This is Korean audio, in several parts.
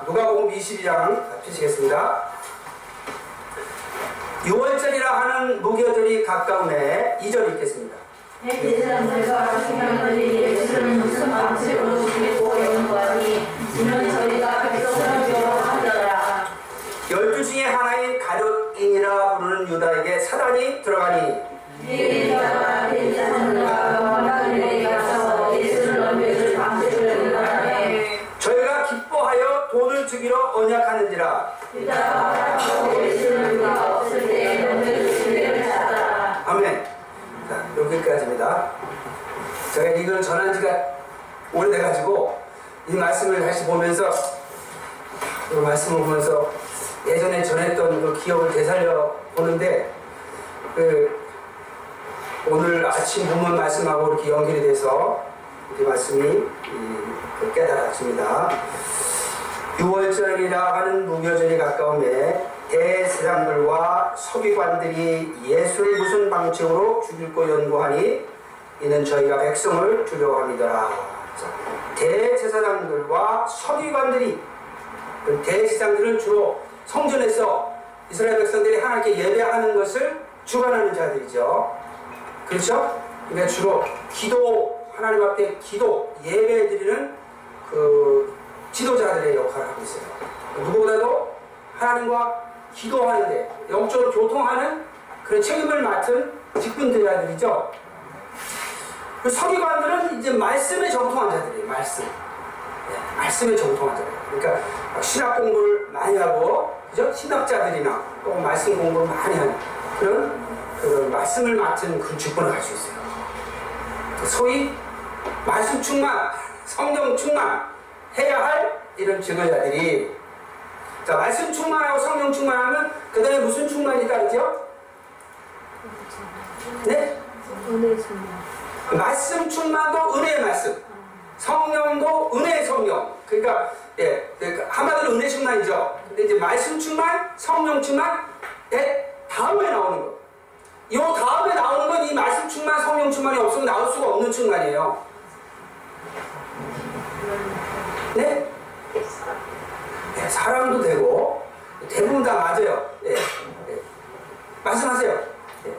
누가복음 22장 펴시겠습니다. 6월절이라 하는 무교절이 가까움에 2절 읽겠습니다. 열두 중에 하나인 가룟인이라 부르는 유다에게 사단이 들어가니 주기로 찾더라 아멘. 자, 여기까지입니다. 제가 이걸 전한 지가 오래돼가지고 이 말씀을 다시 보면서 이 말씀을 보면서 예전에 전했던 그 기억을 되살려 보는데 그 오늘 아침 본문 말씀하고 이렇게 연결이 돼서 이 말씀이 이, 그 깨달았습니다. 6월절이라 하는 무교절이 가까움에 대세상들과 서기관들이 예수를 무슨 방식으로 죽일고 연구하니 이는 저희가 백성을 주려 함이더라. 자, 대제사장들과 서기관들이 그 대제사장들은 주로 성전에서 이스라엘 백성들이 하나님께 예배하는 것을 주관하는 자들이죠. 그렇죠? 그러니까 주로 기도 하나님 앞에 기도 예배 드리는 그 지도자들의 역할을 하고 있어요. 누구보다도 하나님과 기도하는데 영적으로 교통하는 그런 책임을 맡은 직분자들이죠. 그 서기관들은 이제 말씀에 정통한 자들이에요. 말씀. 네, 말씀에 정통한 자들. 그러니까 신학 공부를 많이 하고, 그죠? 신학자들이나 또 말씀 공부를 많이 하는 그런 그 말씀을 맡은 그 직분을 가지고 있어요. 소위 말씀 충만, 성령 충만 해야 할 이런 직원자들이 자 말씀 충만하고 성령 충만하면 그 다음에 무슨 충만이 따르죠? 네? 은혜 충만. 말씀 충만도 은혜의 말씀 성령도 은혜의 성령 그러니까 예 그러니까 한마디로 은혜 충만이죠 근데 이제 말씀 충만 성령 충만 의 다음에 나오는 거. 이 다음에 나오는 건 이 말씀 충만 성령 충만이 없으면 나올 수가 없는 충만이에요 네? 네, 사랑도 되고 대부분 다 맞아요. 예, 예. 말씀하세요. 예.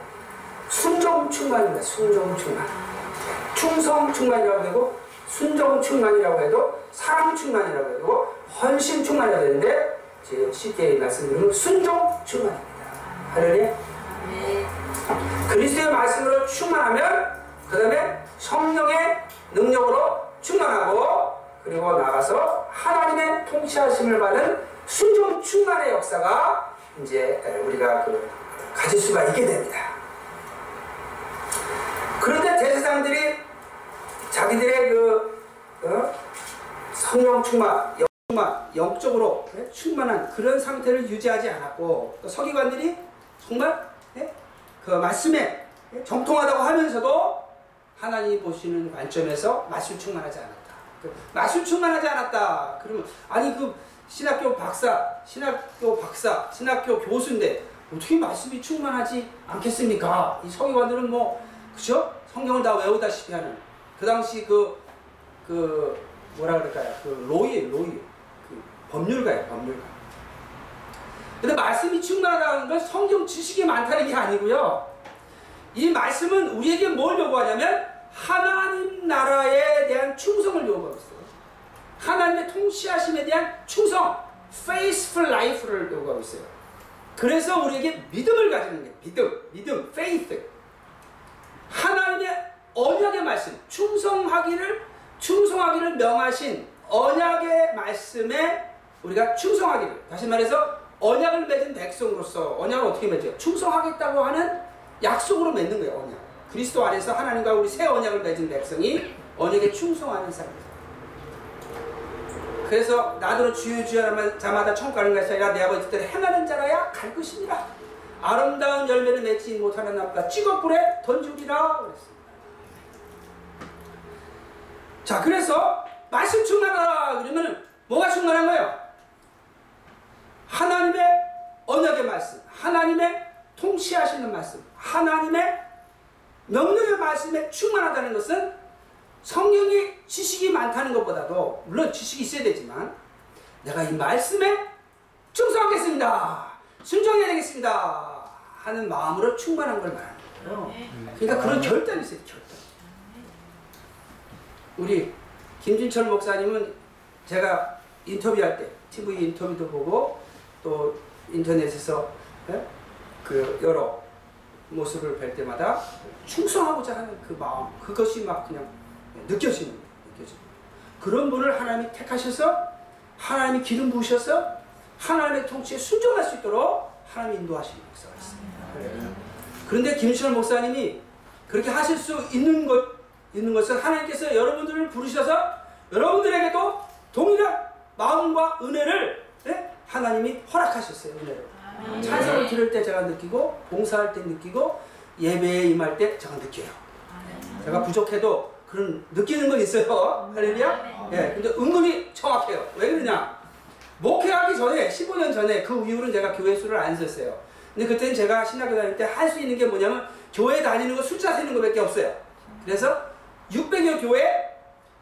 순종 충만입니다. 순종 충만. 충성 충만이라고 되고 순종 충만이라고 해도 사랑 충만이라고 해도 헌신 충만이라고 되는데 지금 쉽게 말씀드리면 순종 충만입니다. 할렐루야. 그리스도의 말씀으로 충만하면 그 다음에 성령의 능력으로 충만하고 그리고 나가서 하나님의 통치하심을 받은 순종 충만의 역사가 이제 우리가 그 가질 수가 있게 됩니다. 그런데 대세상들이 자기들의 그 어? 성령 충만, 영 충만, 영적으로 네? 충만한 그런 상태를 유지하지 않았고 또 서기관들이 정말 네? 그 말씀에 정통하다고 하면서도 하나님 보시는 관점에서 말씀 충만하지 않았다. 그 말씀 충만 하지 않았다. 그러면 아니 그 신학교 박사, 신학교 박사, 신학교 교수인데 어떻게 말씀이 충만하지 않겠습니까? 이 서기관들은 뭐 그죠? 성경을 다 외우다시피 하는 그 당시 그, 그, 뭐라 그럴까요? 그 로이에요, 로이. 그 법률가예요, 법률가. 근데 말씀이 충만하다는 건 성경 지식이 많다는 게 아니고요. 이 말씀은 우리에게 뭘 요구하냐면 하나님 나라에 대한 충성을 요구하고 있어요. 하나님의 통치하심에 대한 충성, faithful life를 요구하고 있어요. 그래서 우리에게 믿음을 가지는 게 믿음, 믿음, faith. 하나님의 언약의 말씀, 충성하기를 충성하기를 명하신 언약의 말씀에 우리가 충성하기를 다시 말해서 언약을 맺은 백성으로서 언약을 어떻게 맺어요? 충성하겠다고 하는 약속으로 맺는 거예요. 언약. 그리스도 안에서 하나님과 우리 새 언약을 맺은 백성이 언약에 충성하는 사람입니다. 그래서 나더러 주여 주여 자마다 천국 가는 것이 아니라 내 아버지 뜻대로 행하는 자라야 갈 것이니라. 아름다운 열매를 맺지 못하는 나보다 찌꺼불에 던지리라 그랬습니다. 자, 그래서 말씀 충만하라 그러면 뭐가 충만한 거예요? 하나님의 언약의 말씀, 하나님의 통치하시는 말씀, 하나님의 명령의 말씀에 충만하다는 것은 성령의 지식이 많다는 것보다도 물론 지식이 있어야 되지만 내가 이 말씀에 충성하겠습니다. 순종해야 되겠습니다. 하는 마음으로 충만한 걸 말하는 거예요. 그러니까 그런 결단이 있어요. 결단. 우리 김진철 목사님은 제가 인터뷰할 때 TV 인터뷰도 보고 또 인터넷에서 예? 그 여러 모습을 뵐 때마다 충성하고자 하는 그 마음 그것이 막 그냥 느껴지는. 느껴지는. 그런 분을 하나님이 택하셔서 하나님이 기름 부으셔서 하나님의 통치에 순종할 수 있도록 하나님이 인도하시는 역사가 있습니다. 그런데 김신월 목사님이 그렇게 하실 수 있는 것 있는 것은 하나님께서 여러분들을 부르셔서 여러분들에게도 동일한 마음과 은혜를 예? 하나님이 허락하셨어요 은혜를. 찬송을 들을 때 제가 느끼고 봉사할 때 느끼고 예배에 임할 때 제가 느껴요. 제가 부족해도 그런 느끼는 건 있어요. 할렐루야. 예, 근데 은근히 정확해요. 왜 그러냐? 목회하기 전에 15년 전에 그 이후로는 제가 교회 수를 안 셌어요. 근데 그때는 제가 신학교 다닐 때 할 수 있는 게 뭐냐면 교회 다니는 거 숫자 세는 거밖에 없어요. 그래서 600여 교회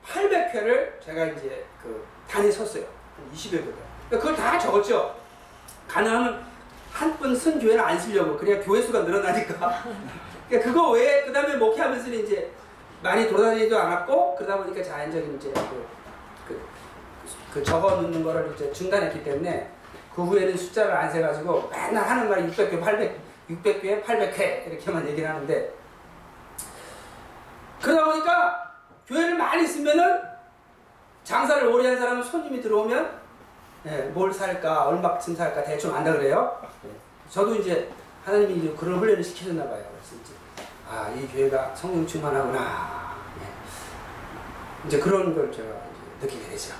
800회를 제가 이제 그 단에 섰어요. 한 20여 교회. 그걸 다 적었죠. 가능하면 한번쓴 교회는 안 쓰려고 그래야 교회 수가 늘어나니까. 그러니까 그거 외에 그 다음에 목회하면서는 이제 많이 돌아다니지도 않았고 그러다 보니까 자연적인 이제 그, 그, 그 적어 놓는 거를 이제 중단했기 때문에 그 후에는 숫자를 안 세가지고 맨날 하는 말이 600개, 800, 600개, 800회 이렇게만 얘기를 하는데 그러다 보니까 교회를 많이 쓰면은 장사를 오래 한 사람은 손님이 들어오면 예, 뭘 살까, 얼마쯤 살까 대충 안다 그래요. 예. 저도 이제 하나님이 이제 그런 훈련을 시키셨나 봐요. 그래서 이제 아, 이 교회가 성령 충만하구나. 예. 이제 그런 걸 제가 느끼게 되죠.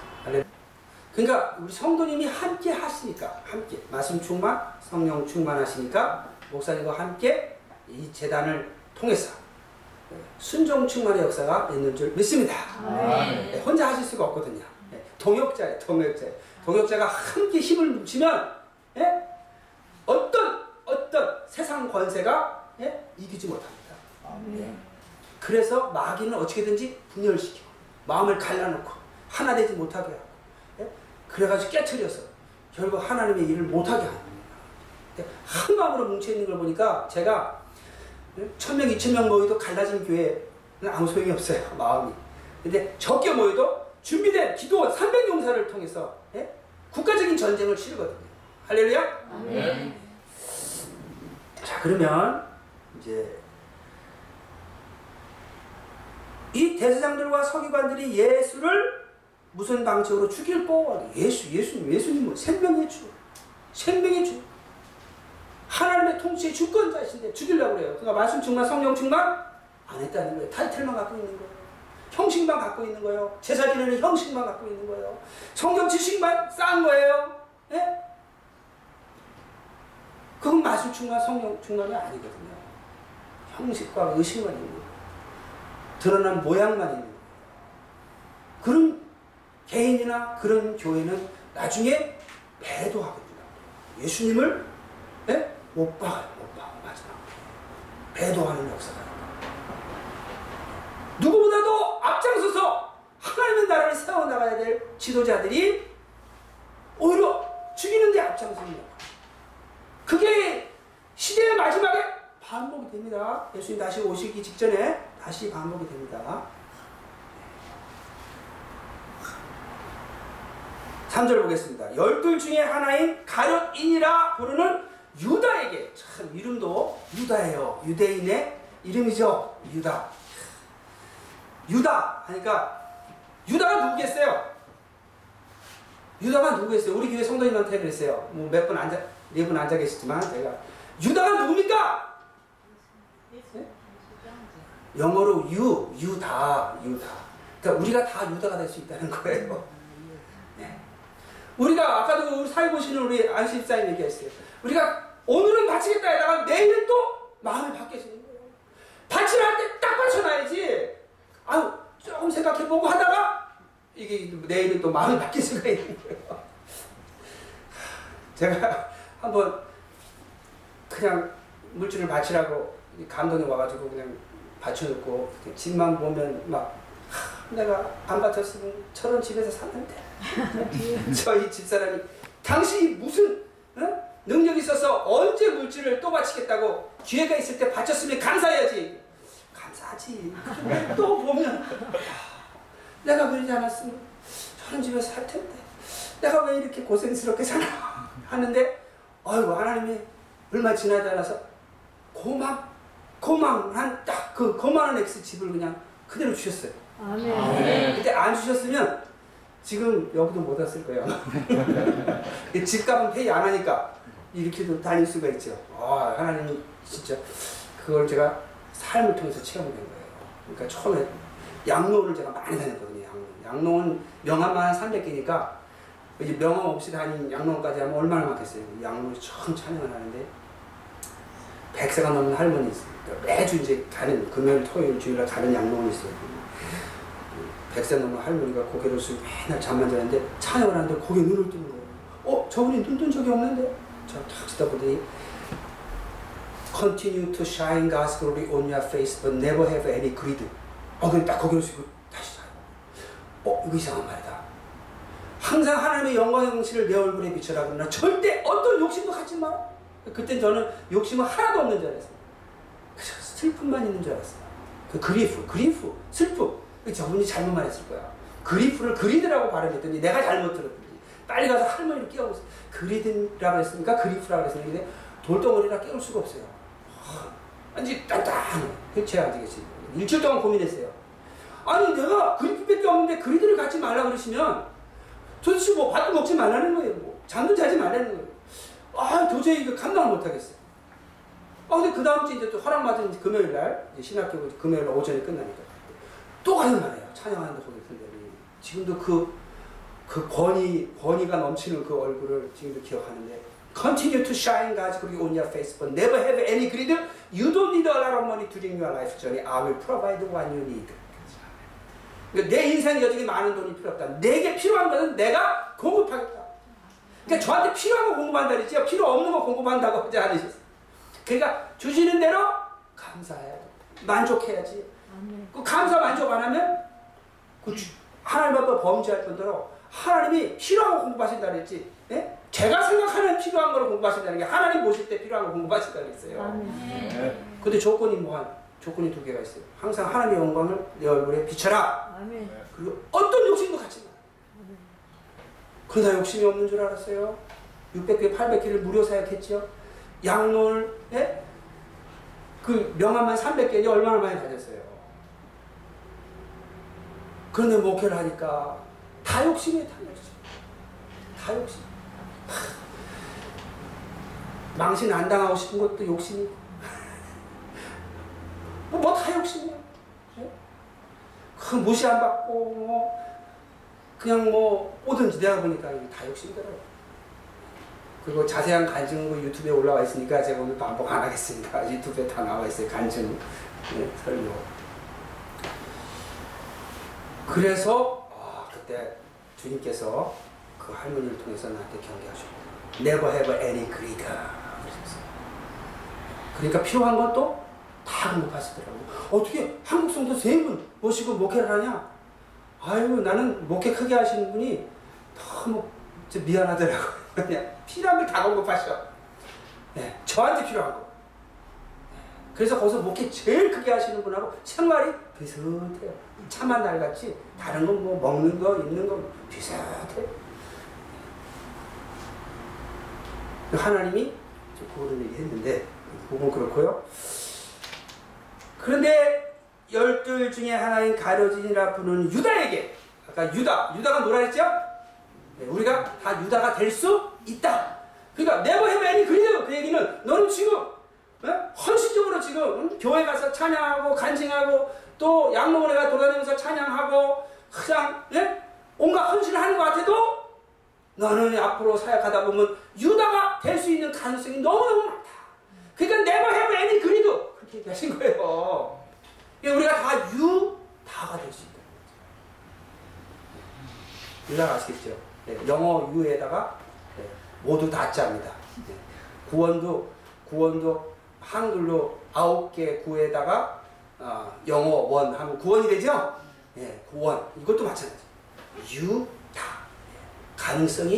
그러니까 우리 성도님이 함께 하시니까 함께 말씀 충만, 성령 충만하시니까 목사님과 함께 이 재단을 통해서 예, 순종 충만의 역사가 있는 줄 믿습니다. 예, 혼자 하실 수가 없거든요. 예, 동역자예요, 동역자. 동역자가 함께 힘을 뭉치면 예? 어떤 어떤 세상 권세가 예? 이기지 못합니다. 예. 그래서 마귀는 어떻게든지 분열시키고 마음을 갈라놓고 하나 되지 못하게 하고 예? 그래가지고 깨트려서 결국 하나님의 일을 못하게 하는 거예요. 근데 한 마음으로 뭉쳐 있는 걸 보니까 제가 예? 천명 이천 명 모여도 갈라진 교회는 아무 소용이 없어요 마음이. 근데 적게 모여도 준비된 기도원 300용사를 통해서 예? 국가적인 전쟁을 치르거든요. 할렐루야. 자 그러면 이제 이 대제장들과 서기관들이 예수를 무슨 방식으로 죽일고 예수 예수님 예수님은 생명의 주 생명의 주 하나님의 통치의 주권자이신데 죽이려고 그래요. 그러니까 말씀 충만 성령 충만 안 했다는 거예요. 타이틀만 갖고 있는 거예요. 형식만 갖고 있는 거예요. 제사 지내는 형식만 갖고 있는 거예요. 성경 지식만 쌓은 거예요. 예? 그건 말씀 충만 성령 충만이 아니거든요. 형식과 의식만 있는 거예요. 드러난 모양만 있는. 그런 개인이나 그런 교회는 나중에 배도하거든요. 예수님을 예? 못 박아요. 못 박아. 배도하는 역사가 누구보다도 앞장서서 하나님의 나라를 세워나가야 될 지도자들이 오히려 죽이는 데 앞장섭니다. 그게 시대의 마지막에 반복이 됩니다. 예수님 다시 오시기 직전에 다시 반복이 됩니다. 3절 보겠습니다. 열둘 중에 하나인 가룟인이라 부르는 유다에게 참 이름도 유다예요. 유대인의 이름이죠. 유다. 유다 하니까 유다가 누구겠어요? 유다가 누구겠어요? 우리 교회 성도님한테 그랬어요. 뭐 몇 분 앉아 네 분 앉아 계시지만 제가 유다가 누굽니까? 네? 영어로 유 유다 유다. 그러니까 우리가 다 유다가 될 수 있다는 거예요. 네. 우리가 아까도 우리 사회 보시는 우리 안실사님 얘기했어요. 우리가 오늘은 바치겠다 했다가 내일은 또 마음이 바뀌어지는 거예요. 바치라 할때 딱 바쳐놔야지. 아유 조금 생각해보고 하다가 이게 내일은 또 마음이 바뀔 수가 있는 거예요. 제가 한번 그냥 물질을 바치라고 감독이 와가지고 그냥 바쳐놓고 집만 보면 막 내가 안 바쳤으면 저런 집에서 샀는데 저희 집사람이 당신이 무슨 어? 능력이 있어서 언제 물질을 또 바치겠다고 기회가 있을 때 바쳤으면 감사해야지 근데 또 보면 내가 그러지 않았으면 저런 집에서 살 텐데 내가 왜 이렇게 고생스럽게 사나 하는데 아이고 하나님이 얼마 지나지 않아서 고만 고만한 딱 그 고만한 X 집을 그냥 그대로 주셨어요. 아멘. 그때 안 주셨으면 지금 여기도 못 왔을 거예요. 이 집값은 페이 안 하니까 이렇게도 다닐 수가 있죠. 아 하나님이 진짜 그걸 제가 삶을 통해서 체험된 거예요. 그러니까 처음에 양로를 제가 많이 다녔거든요. 양로. 양로는 명함만 한 300개니까 이제 명함 없이 다닌 양로까지 하면 얼마나 많겠어요. 양로 처음 찬양을 하는데 백세가 넘는 할머니 있어요. 그러니까 매주 이제 가는 금요일, 토요일, 주일날 가는 양로원이 있어요. 백세 넘는 할머니가 고개를 숙이고 맨날 잠만 자는데 찬양을 하는데 고개 눈을 뜨는 거예요. 어? 저분이 눈뜬 적이 없는데? 저탁 치다 보더니 Continue to shine God's glory on your face but never have any greed. 어, 근데 딱 고개를 숙이고 다시 자요. 어? 이거 이상한 말이다. 항상 하나님의 영광 형실을 내 얼굴에 비춰라 그러나 절대 어떤 욕심도 갖지 마라. 그때 저는 욕심은 하나도 없는 줄 알았어요. 슬픔만 있는 줄 알았어요. 그 그리프, 그리프, 슬픔. 저분이 잘못 말했을 거야. 그리프를 그리드라고 발음했더니 내가 잘못 들었더니 빨리 가서 할머니를 깨우고. 그리드라고 했으니까 그리프라고 했으니까 돌덩어리라 깨울 수가 없어요. 완전 단단해. 해체해야 되겠지. 일주일 동안 고민했어요. 아니 내가 그리프밖에 없는데 그리드를 갖지 말라 그러시면 도대체 뭐 밥도 먹지 말라는 거예요. 뭐 잠도 자지 말라는 거예요. 아 도저히 이거 감당을 못하겠어요. 아 근데 그 다음 주 이제 또 허락 받은 금요일 날 이제 신학교 금요일 날 오전에 끝나니까 또 가는 말이에요. 찬양하는데 거기 선생님이 지금도 그, 그 권위, 권위가 넘치는 그 얼굴을 지금도 기억하는데 Continue to shine God's glory on your face but never have any greed. You don't need a lot of money during your life journey. I will provide what you need. 그러니까 내 인생 여정에 많은 돈이 필요 없다. 내게 필요한 것은 내가 공급하겠다. 그러니까 저한테 필요한 거 공급한다 그랬죠. 필요 없는 거 공급한다고 하지 않으셨어요. 그러니까 주시는 대로 감사해야 돼. 만족해야지. 그 감사 만족 안 하면 그 주- 하나님 앞에 범죄할 뿐더러 하나님이 필요한 거 공급하신다 그랬지. 예? 제가 생각하는 필요한 걸 공급하신다는 게 하나님 보실 때 필요한 걸 공급하신다 그랬어요. 아멘. 근데 조건이 뭐한 조건이 두 개가 있어요. 항상 하나님의 영광을 내 얼굴에 비춰라. 아멘. 그리고 어떤 욕심도 갖지 마. 그러나 욕심이 없는 줄 알았어요. 600개, 800개를 무료 사역했죠. 양놀, 예? 그 명함만 300개니 얼마나 많이 다녔어요. 그런데 목회를 하니까 다 욕심에 달렸죠. 다 욕심. 하, 망신 안 당하고 싶은 것도 욕심이고. 뭐 다 욕심이에요. 예? 그 무시 안 받고 뭐 그냥 뭐 오든지 내가 보니까 다 욕심이더라고요. 그리고 자세한 간증은 유튜브에 올라와 있으니까 제가 오늘 반복 안 하겠습니다. 유튜브에 다 나와 있어요. 간증 네, 설교. 그래서 아, 그때 주님께서 그 할머니를 통해서 나한테 경계하셨고 Never have any greed. 그러니까 필요한 것도 다 공급하시더라고요. 어떻게 한국 성도 세 분 모시고 목회를 하냐? 아유 나는 목회 크게 하시는 분이 너무 좀 미안하더라고요. 그냥 필요한 걸 다 공급하셔. 네, 저한테 필요한 거. 네, 그래서 거기서 목회 제일 크게 하시는 분하고 생활이 비슷해요. 차만 날같이 다른 건 뭐 먹는 거, 입는 거 비슷해. 하나님이 그거를 얘기 했는데 그건 그렇고요. 그런데 열둘 중에 하나인 가려진이라 부르는 유다에게 아까 유다 유다가 뭐라 했죠? 네, 우리가 다 유다가 될 수 있다. 그러니까 네버 헤베니 그래요. 그 얘기는 너는 지금 어? 헌신적으로 지금 응? 교회 가서 찬양하고 간증하고 또 양로원에 가 돌아다니면서 찬양하고 그냥 예? 온갖 헌신을 하는 것 같아도 너는 앞으로 사역하다 보면 유다가 될 수 있는 가능성이 너무너무 많다. 그러니까 애니 그리도 그렇게 얘기하신 거예요. 우리가 다 유다가 될 수 있다. 유다가 아시겠죠? 네, 영어 유에다가 네, 모두 다자입니다. 네, 구원도 구원도 한글로 아홉 개 구에다가 아, 영어 원 하면 구원이 되죠? 예, 고원 이것도 마찬가지. 유다 예, 가능성이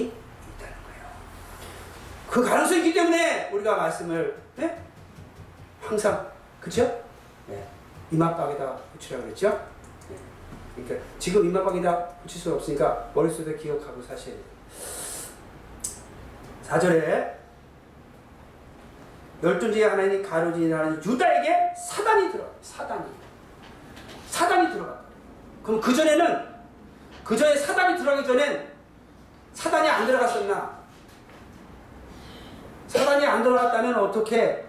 있다는 거예요. 그 가능성이 있기 때문에 우리가 말씀을 예? 항상 그죠? 예, 이마박에다 붙이라고 그랬죠? 예, 그러니까 지금 이마박에다 붙일 수 없으니까 머릿속에 기억하고 돼요. 4절에 열두 중에 하나님 가로지라는 유다에게 사단이 들어 사단이 사단이 들어갔다. 그럼 그 전에는 그 전에 사단이 들어가기 전엔 사단이 안 들어갔었나? 사단이 안 들어갔다면 어떻게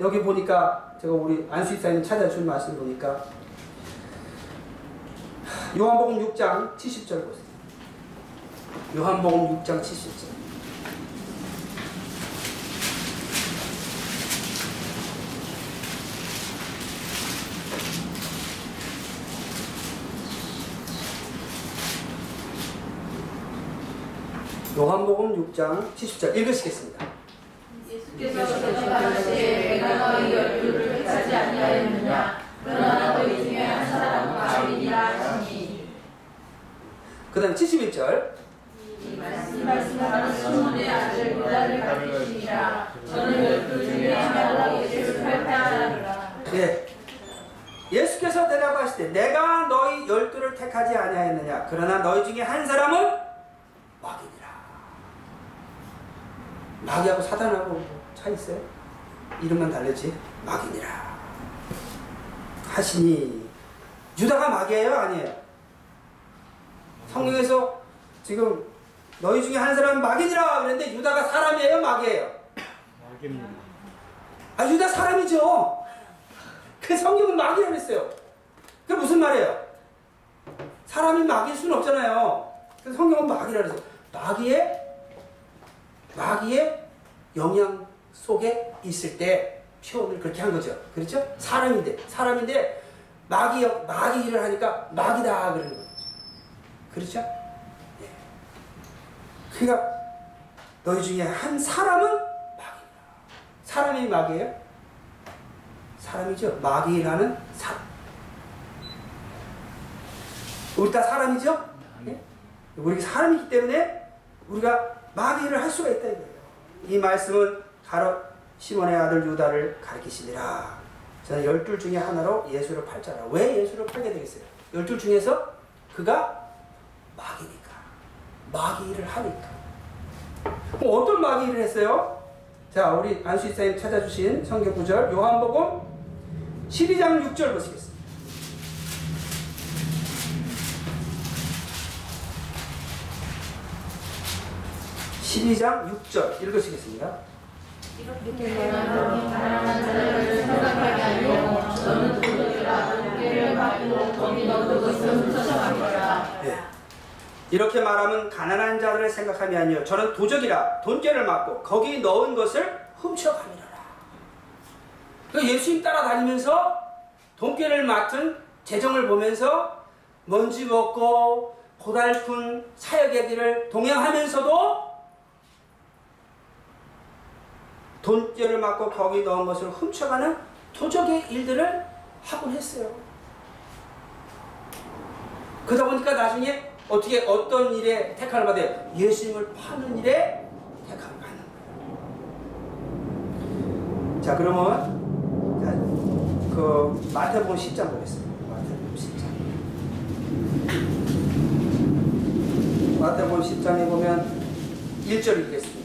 여기 보니까 제가 우리 안수입사님 찾아준 말씀 보니까 요한복음 6장 70절 보세요. 요한복음 6장 70절. 요한복음 6장 70절 읽으시겠습니다. 예수께서 대답하시되 내가 너희 열두를 택하지 아니하였느냐? 그러나 너희 중에 한 사람은 마귀니라 하시니. 그 다음 71절. 이 말씀하는 시몬의 아들 유다를 가르치니라. 저는 열두 중에 하나로 예수를 발표하리라. 예. 예수께서 대답하시되 내가 너희 열두를 택하지 아니하였느냐? 그러나 너희 중에 한 사람은 마귀니라 마귀하고 사단하고 뭐차 있어요? 이름만 다르지 마귀니라 하시니 유다가 마귀예요 아니에요? 성경에서 지금 너희 중에 한 사람은 마귀니라 그랬는데 유다가 사람이에요 마귀예요? 아 유다 사람이죠 그 성경은 마귀라고 했어요. 그게 무슨 말이에요? 사람이 마귀일 수는 없잖아요. 그래서 성경은 마귀라고 했어요. 마귀의 마귀의 영향 속에 있을 때 표현을 그렇게 한 거죠. 그렇죠? 사람인데 사람인데 마귀 역 마귀 일을 하니까 마귀다 그러는 거죠. 그렇죠? 예. 그러니까 너희 중에 한 사람은 마귀다. 사람이 마귀예요? 사람이죠. 마귀라는 사람. 우리 다 사람이죠? 예? 우리 사람이기 때문에 우리가 마귀를 할 수가 있다 이거예요. 이 말씀은 가로 시몬의 아들 유다를 가리키시니라. 저는 열둘 중에 하나로 예수를 팔자라. 왜 예수를 팔게 되겠어요? 열둘 중에서 그가 마귀니까. 마귀 일을 하니까. 그럼 어떤 마귀 일을 했어요? 자, 우리 안수 이사님 찾아주신 성경 구절 요한복음 12장 6절 보시겠습니다. (12장 6절) 읽으시겠습니다. 네. 이렇게 말하면 가난한 자들을 생각함이 아니요 저는 도적이라 돈죄를 맞고 거기 넣은 것을 훔쳐가리라. 그 예수님 따라다니면서 돈꾀를 맡은 재정을 보면서 먼지 먹고 고달픈 사역의 길을 동행하면서도 돈죄를 맡고 거기 넣은 것을 훔쳐가는 도적의 일들을 하곤 했어요. 그러다 보니까 나중에 어떻게 어떤 일에 택함을 받아요? 예수님을 파는 일에 택함을 받는 거예요. 자 그러면 자, 그 마태복음 10장 보겠습니다. 마태복음 10장. 마태복음 10장에 보면 1절 읽겠습니다.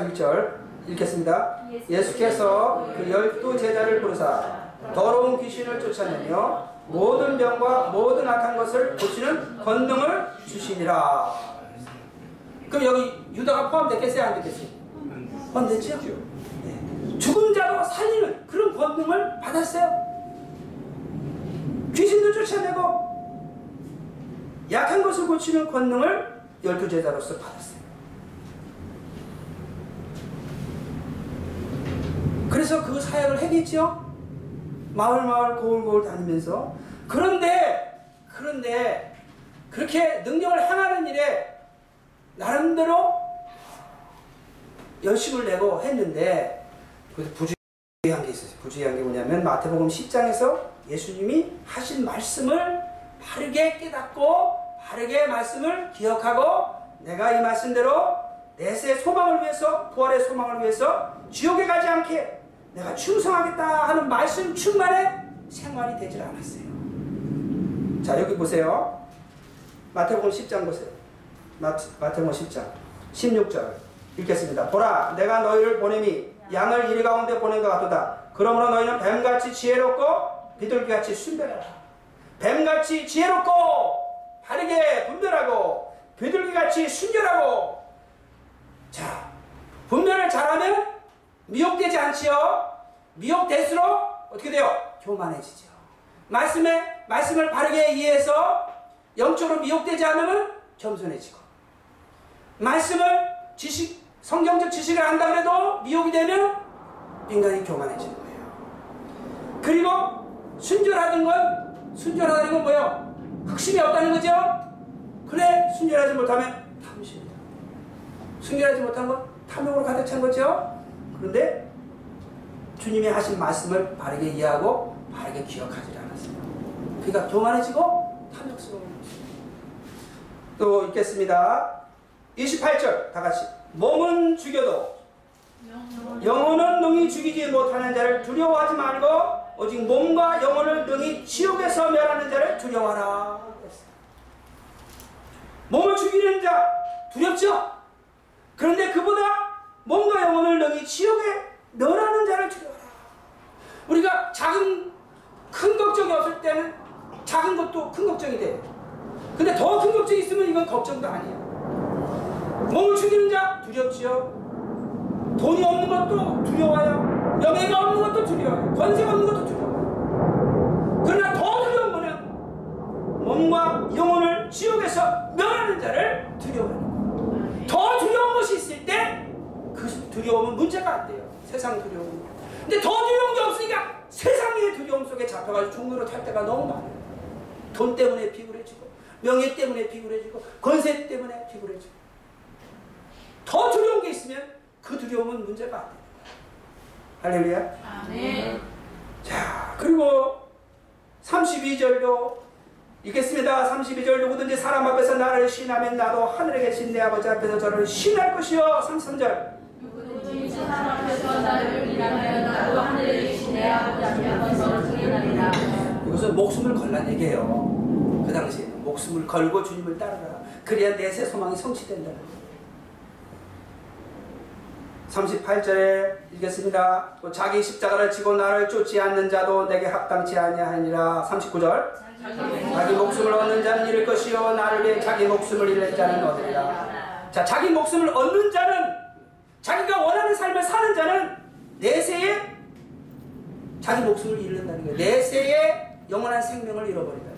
십장 1절 읽겠습니다. 예수께서 그 열두 제자를 부르사 더러운 귀신을 쫓아내며 모든 병과 모든 악한 것을 고치는 권능을 주시니라. 그럼 여기 유다가 포함됐겠어요? 안 됐겠어요? 포함됐죠? 네. 죽은 자도 살리는 그런 권능을 받았어요. 귀신도 쫓아내고 약한 것을 고치는 권능을 열두 제자로서 받았어요. 그래서 그 사역을 해겠죠? 마을 마을 고을 고을 다니면서 그런데 그런데 그렇게 능력을 행하는 일에 나름대로 열심을 내고 했는데 그 부주의한 게 있었어요. 부주의한 게 뭐냐면 마태복음 10장에서 예수님이 하신 말씀을 바르게 깨닫고 바르게 말씀을 기억하고 내가 이 말씀대로 내세 소망을 위해서 부활의 소망을 위해서 지옥에 가지 않게 내가 충성하겠다 하는 말씀 충만의 생활이 되질 않았어요. 자 여기 보세요. 마태복음 10장 보세요. 마태, 마태복음 10장 16절 읽겠습니다. 보라 내가 너희를 보냄이 양을 이리 가운데 보낸 것 같도다. 그러므로 너희는 뱀같이 지혜롭고 비둘기같이 순별하라. 뱀같이 지혜롭고 바르게 분별하고 비둘기같이 순결하고 자 분별을 잘하면 미혹되지 않지요. 미혹될수록 어떻게 돼요? 교만해지죠. 말씀에 말씀을 바르게 이해해서 영적으로 미혹되지 않으면 겸손해지고 말씀을 지식 성경적 지식을 안다 그래도 미혹이 되면 인간이 교만해지는 거예요. 그리고 순결하던 건 순결하다는 건 뭐예요? 흑심이 없다는 거죠. 그래 순결하지 못하면 탐심이다. 순결하지 못한 건 탐욕으로 가득 찬 거죠. 그런데 주님이 하신 말씀을 바르게 이해하고 바르게 기억하지 않았어요. 그러니까 교만해지고 탐욕스러운 것입니다. 또 읽겠습니다. 28절 다 같이 몸은 죽여도 영혼은 능히 죽이지 못하는 자를 두려워하지 말고 오직 몸과 영혼을 능히 지옥에서 멸하는 자를 두려워하라. 몸을 죽이는 자 두렵죠? 그런데 그보다 몸과 영혼을 능히 지옥에 멸하는 자를 두려워하라. 우리가 작은 큰 걱정이 없을 때는 작은 것도 큰 걱정이 돼. 근데 더 큰 걱정이 있으면 이건 걱정도 아니야. 몸을 죽이는 자 두렵지요. 돈이 없는 것도 두려워요. 명예가 없는 것도 두려워요. 권세가 없는 것도 두려워요. 그러나 더 두려운 거는 몸과 영혼을 지옥에서 멸하는 자를 두려워해요. 더 두려운 것이 있을 때그 두려움은 문제가 안 돼요. 세상 두려움. 근데 더 두려운 게 없으니까 세상의 두려움 속에 잡혀가지고 종로로 탈 때가 너무 많아요. 돈 때문에 비굴해지고 명예 때문에 비굴해지고 권세 때문에 비굴해지고 더 두려운 게 있으면 그 두려움은 문제가 안 돼요. 할렐루야. 아멘. 자, 그리고 32절도 읽겠습니다. 32절 누구든지 사람 앞에서 나를 신하면 나도 하늘에 계신 내 아버지 앞에서 저를 신할 것이요. 33절. 이것은 목숨을 걸란 얘기예요. 그 당시에는 목숨을 걸고 주님을 따르라. 그래야 내세 소망이 성취된다는 거예요. 38절에 읽겠습니다. 또 자기 십자가를 지고 나를 쫓지 않는 자도 내게 합당치 아니하니라. 39절. 자기 목숨을 얻는 자는 잃을 것이요 나를 위해 자기 목숨을 잃을 자는 얻으리라. 자, 자기 목숨을 얻는 자는 자기가 원하는 삶을 사는 자는 내세에 자기 목숨을 잃는다는 거예요. 내세에 영원한 생명을 잃어버린다.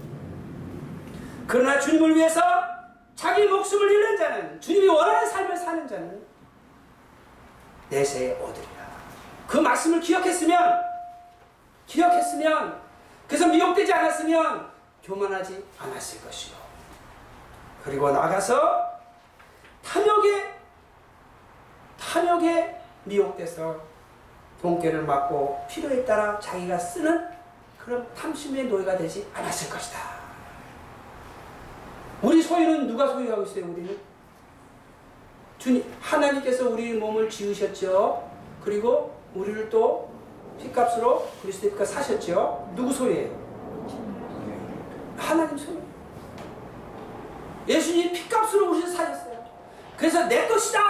그러나 주님을 위해서 자기 목숨을 잃는 자는 주님이 원하는 삶을 사는 자는 내세에 얻으리라. 그 말씀을 기억했으면 기억했으면 그래서 미혹되지 않았으면 교만하지 않았을 것이요. 그리고 나가서 탐욕에 탐욕에 미혹돼서 돈깨를 맞고 필요에 따라 자기가 쓰는 그런 탐심의 노예가 되지 않았을 것이다. 우리 소유는 누가 소유하고 있어요? 우리는 주님 하나님께서 우리 몸을 지으셨죠. 그리고 우리를 또 피값으로 그리스도의 피값 사셨죠. 누구 소유예요? 하나님 소유. 예수님 피값으로 우리를 사셨어요. 그래서 내 것이다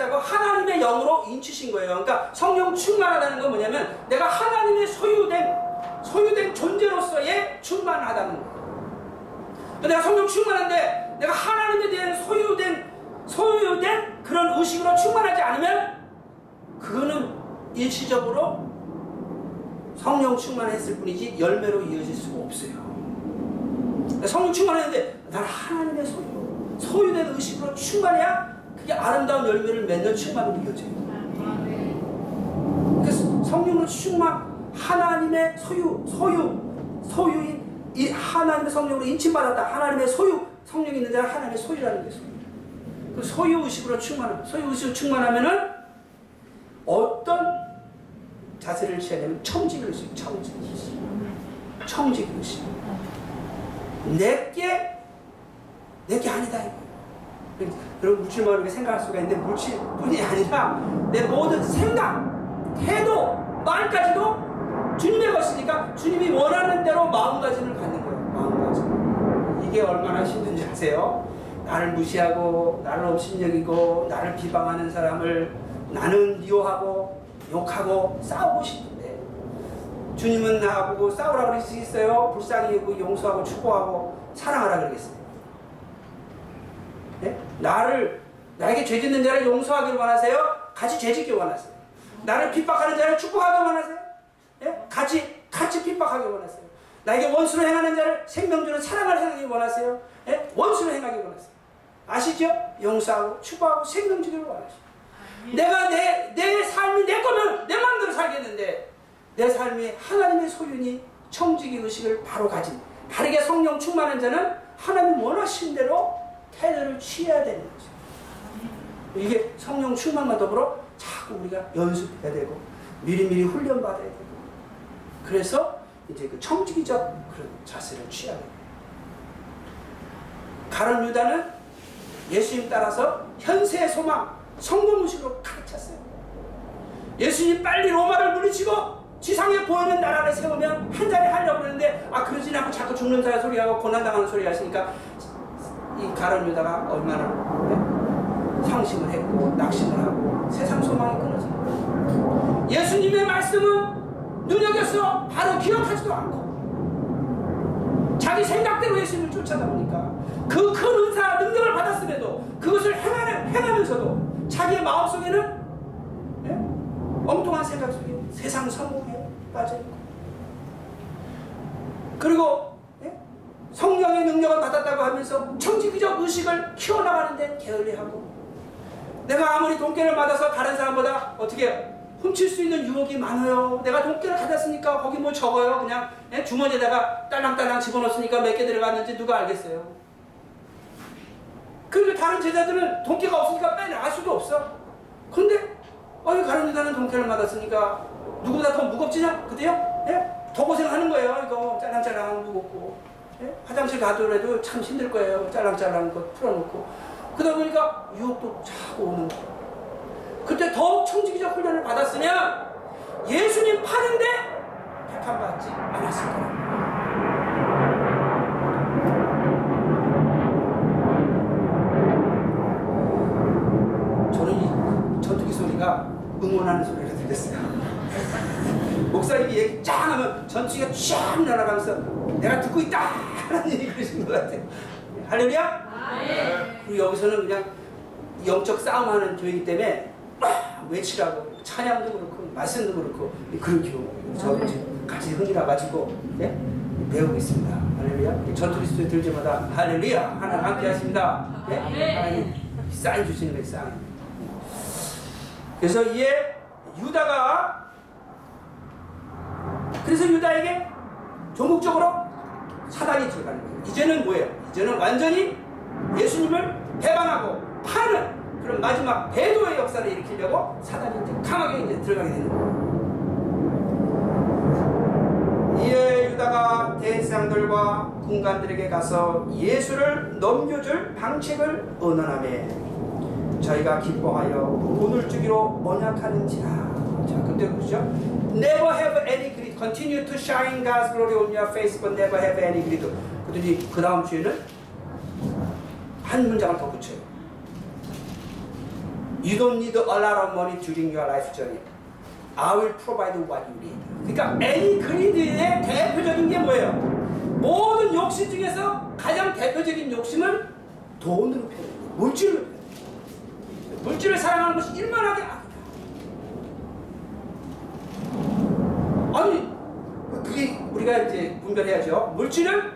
것이다고 하나님의 영으로 인치신 거예요. 그러니까 성령 충만하다는 건 뭐냐면 내가 하나님의 소유된 소유된 존재로서의 충만하다는 거예요. 내가 성령 충만한데 내가 하나님에 대한 소유된 소유된 그런 의식으로 충만하지 않으면 그거는 일시적으로 성령 충만했을 뿐이지 열매로 이어질 수가 없어요. 성령 충만했는데 난 하나님의 소유, 소유된 의식으로 충만해야 그게 아름다운 열매를 맺는 충만으로 이어져요. 그래서 성령으로 충만, 하나님의 소유, 소유, 소유인 이 하나님의 성령으로 인침받았다. 하나님의 소유, 성령이 있는 자는 하나님의 소유라는 게 소유. 그 소유 의식으로 충만, 소유 의식으로 충만하면은 어떤 자세를 취해야 되면 청직 의식, 청직 의식, 청직 의식. 내게 내게 아니다 이거. 여러분 물질만 이렇게 생각할 수가 있는데 물질뿐이 아니라 내 모든 생각, 태도, 말까지도 주님의 것이니까 주님이 원하는 대로 마음가짐을 갖는 거예요. 마음가짐. 이게 얼마나 힘든지 아세요? 나를 무시하고 나를 업신여기고 나를 비방하는 사람을 나는 미워하고 욕하고 싸우고 싶은데 주님은 나보고 싸우라고 그러시겠어요? 불쌍히 여기고 용서하고 축복하고 사랑하라 그러겠어요. 네? 나를 나에게 죄 짓는 자를 용서하기를 원하세요? 같이 죄 짓기 원하세요. 나를 핍박하는 자를 축복하기 원하세요? 예? 같이 같이 핍박하기 원하세요. 나에게 원수를 행하는 자를 생명주는 사랑을 행하기 원하세요. 예? 원수를 행하기 원하세요. 아시죠? 용서하고 축복하고 생명 주기를 원하시죠. 내가 내, 내 삶이 내 거면 내 마음대로 살겠는데 내 삶이 하나님의 소유니 청지기 의식을 바로 가진 바르게 성령 충만한 자는 하나님 원하신 대로 태도를 취해야 되는 거죠. 이게 성령 충만과 더불어 자꾸 우리가 연습해야 되고 미리미리 훈련받아야 되고 그래서 이제 그 청지기적 그런 자세를 취해야. 가론 유다는 예수님 따라서 현세의 소망, 성공의식으로 가득 찼어요. 예수님 빨리 로마를 물리치고 지상에 보이는 나라를 세우면 한 자리 하려고 그러는데 아 그러진 않고 자꾸 죽는 자 소리하고 고난당하는 소리 하시니까 이 가론 유다가 얼마나 네? 상심을 했고 낙심을 하고 세상 소망이 끊어진. 예수님의 말씀은 눈여겨서 바로 기억하지도 않고 자기 생각대로 예수님을 쫓아다 보니까 그 큰 은사 능력을 받았음에도 그것을 행하는, 행하면서도 자기의 마음속에는 예? 엉뚱한 생각 속에 세상 성공에 빠져있고 그리고 예? 성령의 능력을 받았다고 하면서 청지기적 의식을 키워나가는 데 게을리하고 내가 아무리 돈깨를 받아서 다른 사람보다 어떻게 훔칠 수 있는 유혹이 많아요. 내가 돈깨를 받았으니까 거기 뭐 적어요. 그냥 예? 주머니에다가 딸랑딸랑 집어넣었으니까 몇 개 들어갔는지 누가 알겠어요. 그리고 다른 제자들은 돈깨가 없으니까 빼나갈 수도 없어. 근데 어이 가론유다는 돈깨를 받았으니까 누구보다 더 무겁지냐? 그때요? 예? 더 고생하는 거예요. 이거 짤랑짤랑 무겁고 예? 화장실 가더라도 참 힘들 거예요. 짤랑짤랑 거 풀어놓고 그러다 보니까 유혹도 자꾸 오는 거예요. 그때 더 청지기적 훈련을 받았으면 예수님 파는데 백함받지 않았을 거예요. 저는 이 전투기 소리가 응원하는 소리가 들렸어요. 전투기가 쫙 날아가면서 내가 듣고 있다! 하는 얘기 그러신 것 같아요. 할렐루야? 그리고 여기서는 그냥 영적 싸움하는 교회이기 때문에 막 외치라고 찬양도 그렇고 말씀도 그렇고 그런 교회 저 같이 흥이라 가지고 예? 배우고 있습니다. 할렐루야. 소리 들 때마다 할렐루야 하나님 함께 하십니다. 예? 하나님 사인 주시는 거예요 사인. 그래서 이에 유다가 그래서 유다에게 전국적으로 사단이 들어가는 거예요. 이제는 뭐예요? 이제는 완전히 예수님을 배반하고 파는 그런 마지막 배도의 역사를 일으키려고 사단이 이제 강하게 이제 들어가게 되는 거예요. 이에 유다가 대제사장들과 군관들에게 가서 예수를 넘겨줄 방책을 언언하며 저희가 기뻐하여 돈을 주기로 언약하는지라. 자, 근데 그죠? Never have any. Continue to shine God's glory on your face, but never have any greed. 그랬더니 그 다음 주에는 한 문장을 더 붙여요. You don't need a lot of money during your life journey. I will provide what you need. 그러니까 any greed의 대표적인 게 뭐예요? 모든 욕심 중에서 가장 대표적인 욕심은 돈으로 표현해요. 물질로 표현해요. 물질을 사랑하는 것이 일만하게 악이다. 아니, 우리가 이제 분별해야죠. 물질은,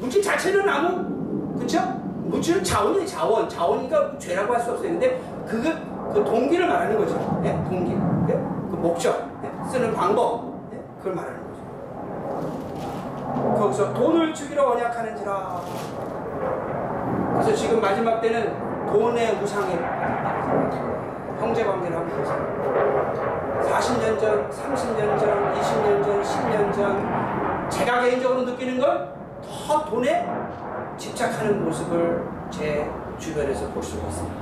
물질 자체는 아무, 그쵸? 물질은 자원이에요, 자원. 자원이니까 죄라고 할 수 없어요. 근데 그거, 그 동기를 말하는 거죠. 예? 동기. 예? 그 목적. 예? 쓰는 방법. 예? 그걸 말하는 거죠. 거기서 돈을 주기로 언약하는지라. 그래서 지금 마지막 때는 돈의 우상에 형제관계를 하는 거죠. 40년 전, 30년 전, 20년 전, 10년 전 제가 개인적으로 느끼는 건더 돈에 집착하는 모습을 제 주변에서 볼 수가 있습니다.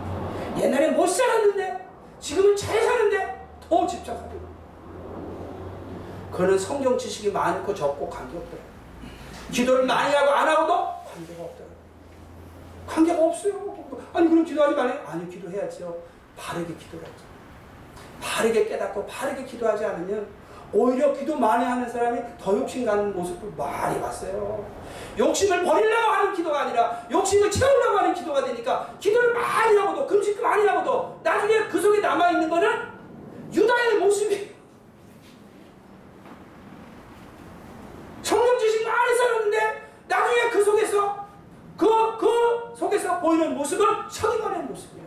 옛날에 못 살았는데 지금은 잘 사는데 더 집착하는. 그는 성경 지식이 많고 적고 관계없더라고요. 기도를 많이 하고 안 하고도 관계가 없더라고요. 관계가 없어요. 아니 그럼 기도하지 말아요? 아니 기도해야죠. 바르게 기도를 하죠. 바르게 깨닫고 바르게 기도하지 않으면 오히려 기도 많이 하는 사람이 더 욕심 가는 모습을 많이 봤어요. 욕심을 버리려고 하는 기도가 아니라 욕심을 채우려고 하는 기도가 되니까 기도를 많이 하고도 금식 많이 하고도 나중에 그 속에 남아있는 거는 유다의 모습이 성령 지식 많이 살았는데 나중에 그 속에서 그, 그 속에서 보이는 모습은 서기관의 모습이에요.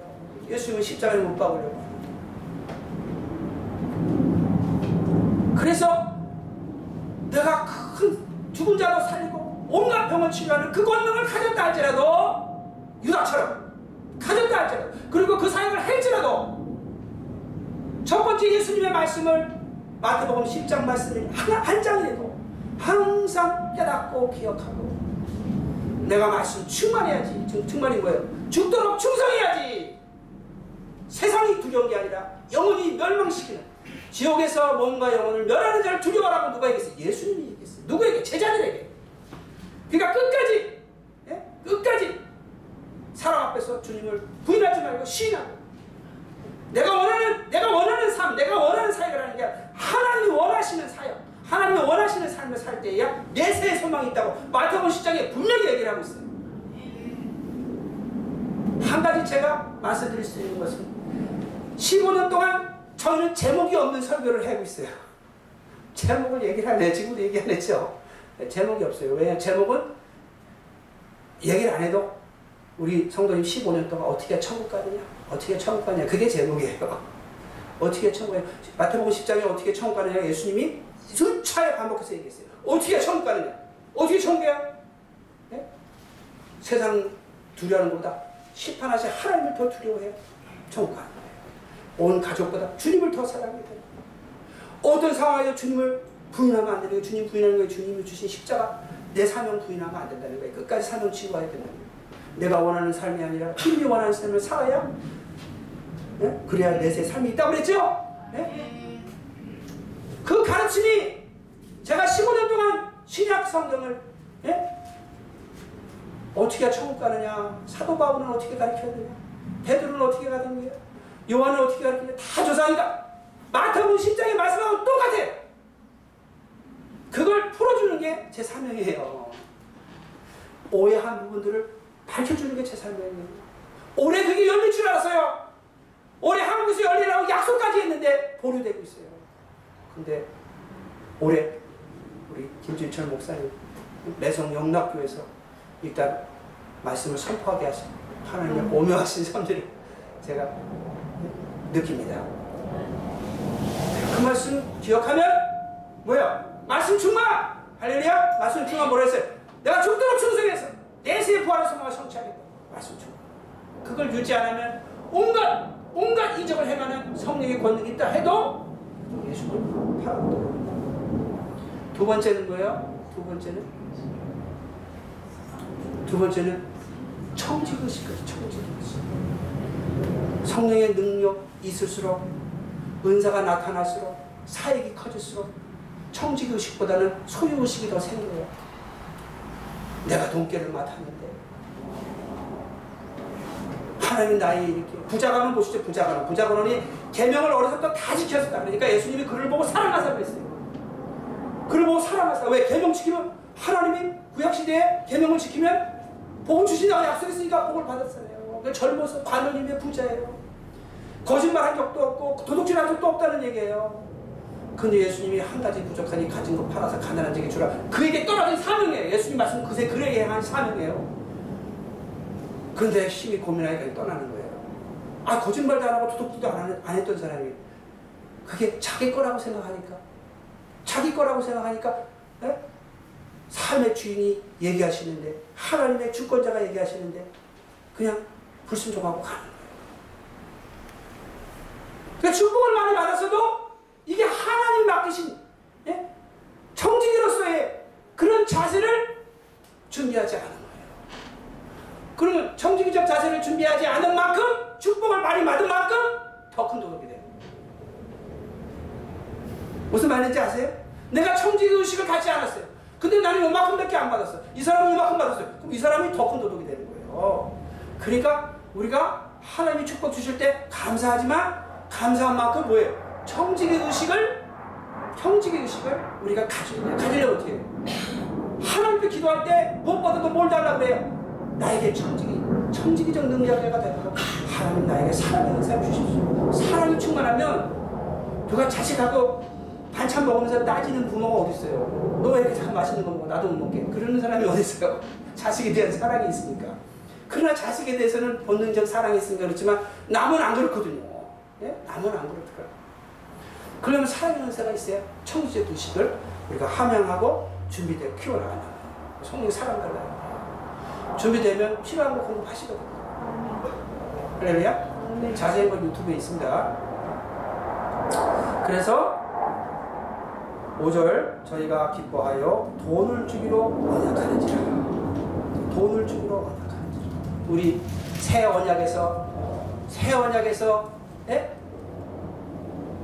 예수님은 십자가를 못 박으려고 그래서 내가 큰 죽은 자도 살리고 온갖 병을 치료하는 그 권능을 가졌다 할지라도 유다처럼 가졌다 할지라도 그리고 그 사역을 할지라도 첫 번째 예수님의 말씀을 마태복음 10장 말씀을 하나 한 장이라도 항상 깨닫고 기억하고 내가 말씀 충만해야지 충만인 거예요 죽도록 충성해야지 세상이 두려운 게 아니라 영원히 멸망시키는 지옥에서 몸과 영혼을 멸하는 자를 두려워라고 누가 얘기했어요? 예수님이 얘기했어요. 누구에게? 제자들에게. 그러니까 끝까지, 예? 끝까지 사람 앞에서 주님을 부인하지 말고 시인하고 내가 원하는, 내가 원하는 삶, 내가 원하는 사역을 하는 게 하나님이 원하시는 사역, 하나님이 원하시는 삶을 살 때에야 내세의 소망이 있다고 마태복음 10장에 분명히 얘기를 하고 있어요. 한 가지 제가 말씀드릴 수 있는 것은 15년 동안 저희는 제목이 없는 설교를 하고 있어요. 제목을 얘기를 안 해. 지금도 얘기 안 했죠. 제목이 없어요. 왜? 제목은 얘기를 안 해도 우리 성도님 15년 동안 어떻게 천국 가느냐? 어떻게 천국 가느냐? 그게 제목이에요. 어떻게 천국 가느냐? 마태복음 10장에 어떻게 천국 가느냐? 예수님이 수차례 반복해서 얘기했어요. 어떻게 천국 가느냐? 어떻게 천국이야? 네? 세상 두려워하는 것보다 시판하신 하나님을 더 두려워해요. 천국 가는 거예요. 온 가족보다 주님을 더 사랑해야 돼요. 어떤 상황에서 주님을 부인하면 안 되는 거예요. 주님 부인하는 거예요. 주님이 주신 십자가 내 사명 부인하면 안 된다는 거예요. 끝까지 사명 지고 가야 된다는 거예요. 내가 원하는 삶이 아니라 주님이 원하는 삶을 살아야 네? 그래야 내세 삶이 있다고 그랬죠? 네? 그 가르침이 제가 15년 동안 신약 성경을 네? 어떻게 천국 가느냐 사도 바울은 어떻게 가르쳐야 되냐 베드로는 어떻게 거야 요한은 어떻게 가르치냐 다 조상이다 마태복음 10장의 말씀하고 똑같아요 그걸 풀어주는 게 제 사명이에요 오해한 부분들을 밝혀주는 게 제 사명이에요 올해 그게 열릴 줄 알았어요 올해 한국에서 열리라고 약속까지 했는데 보류되고 있어요 근데 올해 우리 김진철 목사님 매성 영락교에서 일단 말씀을 선포하게 하신 하나님의 오묘하신 삶들을 제가 느낍니다. 그 말씀 기억하면 뭐야? 말씀 충만! 할렐루야! 말씀 충만 뭐라 했어요? 내가 죽도록 충성해서 내세의 부활의 소망을 성취하겠다. 말씀 충만. 그걸 유지 안 하면 온갖 온갖 이적을 행하는 성령의 권능이 있다 해도 예수를 팔아먹더라. 두 번째는 뭐예요? 두 번째는 두 번째는 청지의식까지 청지의식. 성령의 능력 있을수록 은사가 나타날수록 사역이 커질수록 청지의식보다는 소유의식이 더 생겨요. 내가 돈깨를 맡았는데 하나님 나의 이렇게 부자가는 보시죠 부자가는 부자가는이 계명을 어려서부터 다 지켰었다. 그러니까 예수님이 그를 보고 사랑하사 그랬어요. 그를 보고 사랑하사. 왜? 계명 지키면 하나님이 구약시대에 계명을 지키면 복을 주신다고 약속했으니까 복을 받았어요. 그 젊어서 관원님의 부자예요. 거짓말한 적도 없고 도둑질한 적도 없다는 얘기예요. 근데 예수님이 한 가지 부족하니 가진 거 팔아서 가난한 자에게 주라. 그에게 떨어진 사명이에요. 예수님 말씀 그새 그에게 한 사명이에요 근데 힘이 고민하니까 떠나는 거예요. 아 거짓말도 안 하고 도둑질도 안, 안 했던 사람이 그게 자기 거라고 생각하니까 자기 거라고 생각하니까 에? 삶의 주인이 얘기하시는데 하나님의 주권자가 얘기하시는데 그냥 불순종하고 가는 거예요. 그러니까 축복을 많이 받았어도 이게 하나님 맡기신 예? 청지기로서의 그런 자세를 준비하지 거예요. 그러면 청지기적 자세를 준비하지 않은 만큼 축복을 많이 받은 만큼 더 큰 도덕이 돼요. 무슨 말인지 아세요? 내가 청지기 의식을 갖지 않았어요. 근데 나는 요만큼밖에 안 받았어. 이 사람은 이만큼 받았어요. 그럼 이 사람이 더 큰 도덕이 되는 거예요. 그러니까 우리가 하나님이 축복 주실 때 감사하지만 감사한 만큼 뭐예요? 청지기 의식을 청지기 의식을 우리가 어떻게 해요? 하나님께 기도할 때 무엇보다도 뭘 달라고 그래요? 나에게 청지기 청지기적 능력자가 되도록 하나님 나에게 사랑의 은사를 주십시오. 사랑이 충만하면 누가 자식하고 반찬 먹으면서 따지는 부모가 어디 있어요? 너 왜 이렇게 자꾸 맛있는 거 먹어? 나도 못 먹게. 그러는 사람이 어디 있어요? 자식에 대한 사랑이 있으니까. 그러나 자식에 대해서는 본능적 사랑이 있으니까 그렇지만 남은 안 그렇거든요. 예? 남은 안 그렇더라. 그러면 사랑의 은사가 있어야 청지적 의식을 우리가 함양하고 준비되어 키워나간다. 성령 사랑 달라요. 준비되면 필요한 거 공부하시거든요. 할렐루야? 자세한 건 유튜브에 있습니다. 그래서 5절 저희가 기뻐하여 돈을 주기로 언약하는지라 돈을 주기로 언약하는지라 우리 새 언약에서 새 언약에서 예?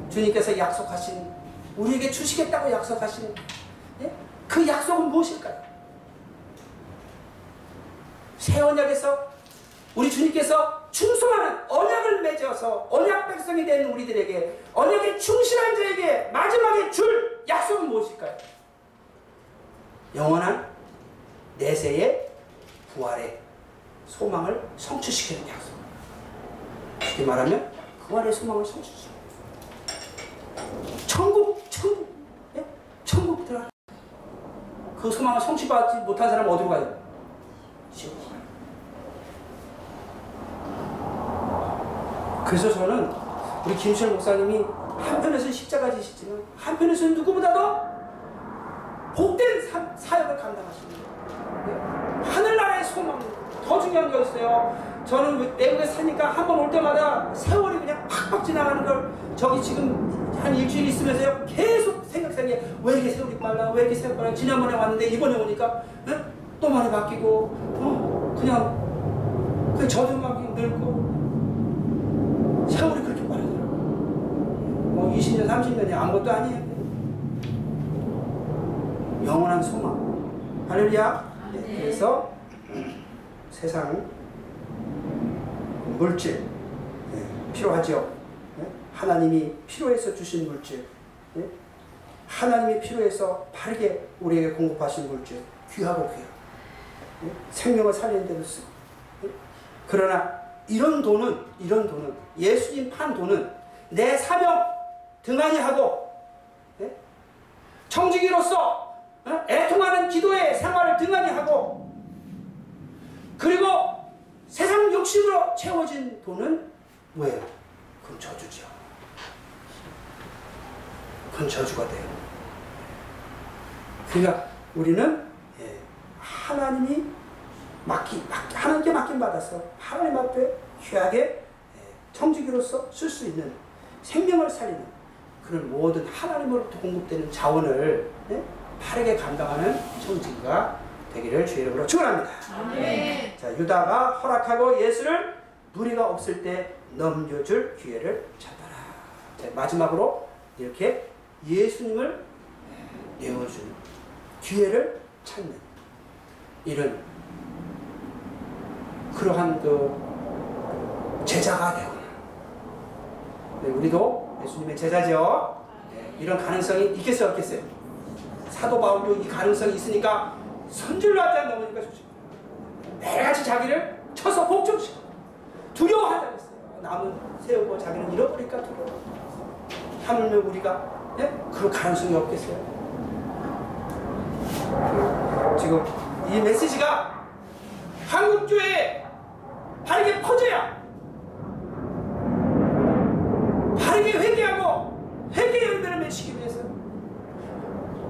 주님께서 약속하신 우리에게 주시겠다고 약속하신 예? 그 약속은 무엇일까요? 새 언약에서 우리 주님께서 충성하는 언약을 맺어서 언약 백성이 된 우리들에게 언약에 충실한 자에게 마지막에 줄 약속은 무엇일까요? 영원한 내세의 부활의 소망을 성취시키는 약속. 쉽게 말하면 부활의 소망을 성취시키는 천국, 천국, 예? 천국 들어가. 그 소망을 성취받지 못한 사람은 어디로 가요? 그래서 저는 우리 김수열 목사님이 한편에서는 십자가 지시지만 한편에서는 누구보다도 복된 사, 사역을 감당하십니다. 네. 하늘나라의 소망 더 중요한 게 있어요. 저는 외국에 사니까 한 번 올 때마다 세월이 그냥 팍팍 지나가는 걸 저기 지금 한 일주일 있으면서요 계속 생각생각해 왜 이렇게 세월이 빨라 왜 이렇게 세월이 빨라 지난번에 왔는데 이번에 오니까 네? 또 많이 바뀌고 어? 그냥 저도 막 늙고 세월이 그렇게 빠르더라고요. 뭐 20년, 30년이 아무것도 아니에요. 영원한 소망. 할렐루야. 네, 그래서 세상 물질 네, 필요하죠. 네? 하나님이 필요해서 주신 물질. 네? 하나님이 필요해서 바르게 우리에게 공급하신 물질. 귀하고 귀하. 네? 생명을 살리는 데도 쓰고. 네? 그러나 이런 돈은 이런 돈은 예수님 판 돈은 내 사명 등한히 하고 예? 청지기로서 어? 애통하는 기도의 생활을 등한히 하고 그리고 세상 욕심으로 채워진 돈은 뭐예요? 그건 저주죠. 그건 저주가 돼요. 그러니까 우리는 예, 하나님이 맡기, 맡기, 하나님께 맡김 받아서 하나님 앞에 귀하게 청지기로서 쓸 수 있는 생명을 살리는 그런 모든 하나님으로부터 공급되는 자원을 네? 바르게 감당하는 청지기가 되기를 주의 이름으로 축원합니다. 자 유다가 허락하고 예수를 무리가 없을 때 넘겨줄 기회를 찾아라. 자, 마지막으로 이렇게 예수님을 내어주는 기회를 찾는 이런 그러한 그 제자가 되고 네, 우리도 예수님의 제자죠. 네, 이런 가능성이 있겠어요, 없겠어요? 사도 바울도 이 가능성이 있으니까 선줄로 하지 넘으니까 좋죠. 매일같이 자기를 쳐서 복종시켜 두려워하다 그랬어요. 남은 세우고 자기는 잃어버릴까 두려워. 하물며 우리가 네? 그럴 가능성이 없겠어요. 그, 지금 이 메시지가 한국교회에 바르게 퍼져야 바르게 회개하고 회개의 은혜를 맺히기 위해서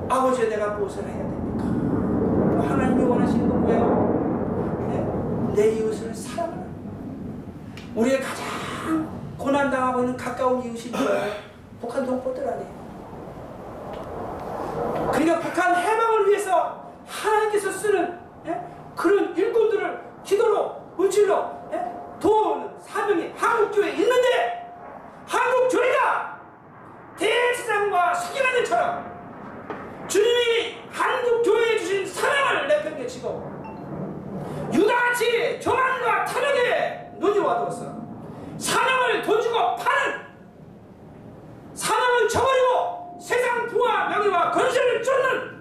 아버지 내가 무엇을 해야 됩니까? 하나님이 원하시는 건 뭐예요? 네? 내 이웃을 사랑하라 우리의 가장 고난당하고 있는 가까운 이웃이 누구예요? 북한 동포들 아니에요. 그러니까 북한 해방을 위해서 하나님께서 쓰는 예? 그런 일꾼들을 기도로 물질로 예? 도우는 사명이 한국교회에 있는데 한국교회가 대제사장과 서기관들처럼 주님이 한국교회에 주신 사명을 내팽개치고 유다같이 교만과 탐욕에 눈이 와두어서 사명을 돈 주고 파는 사명을 저버리고 세상 부와 명예와 건설을 쫓는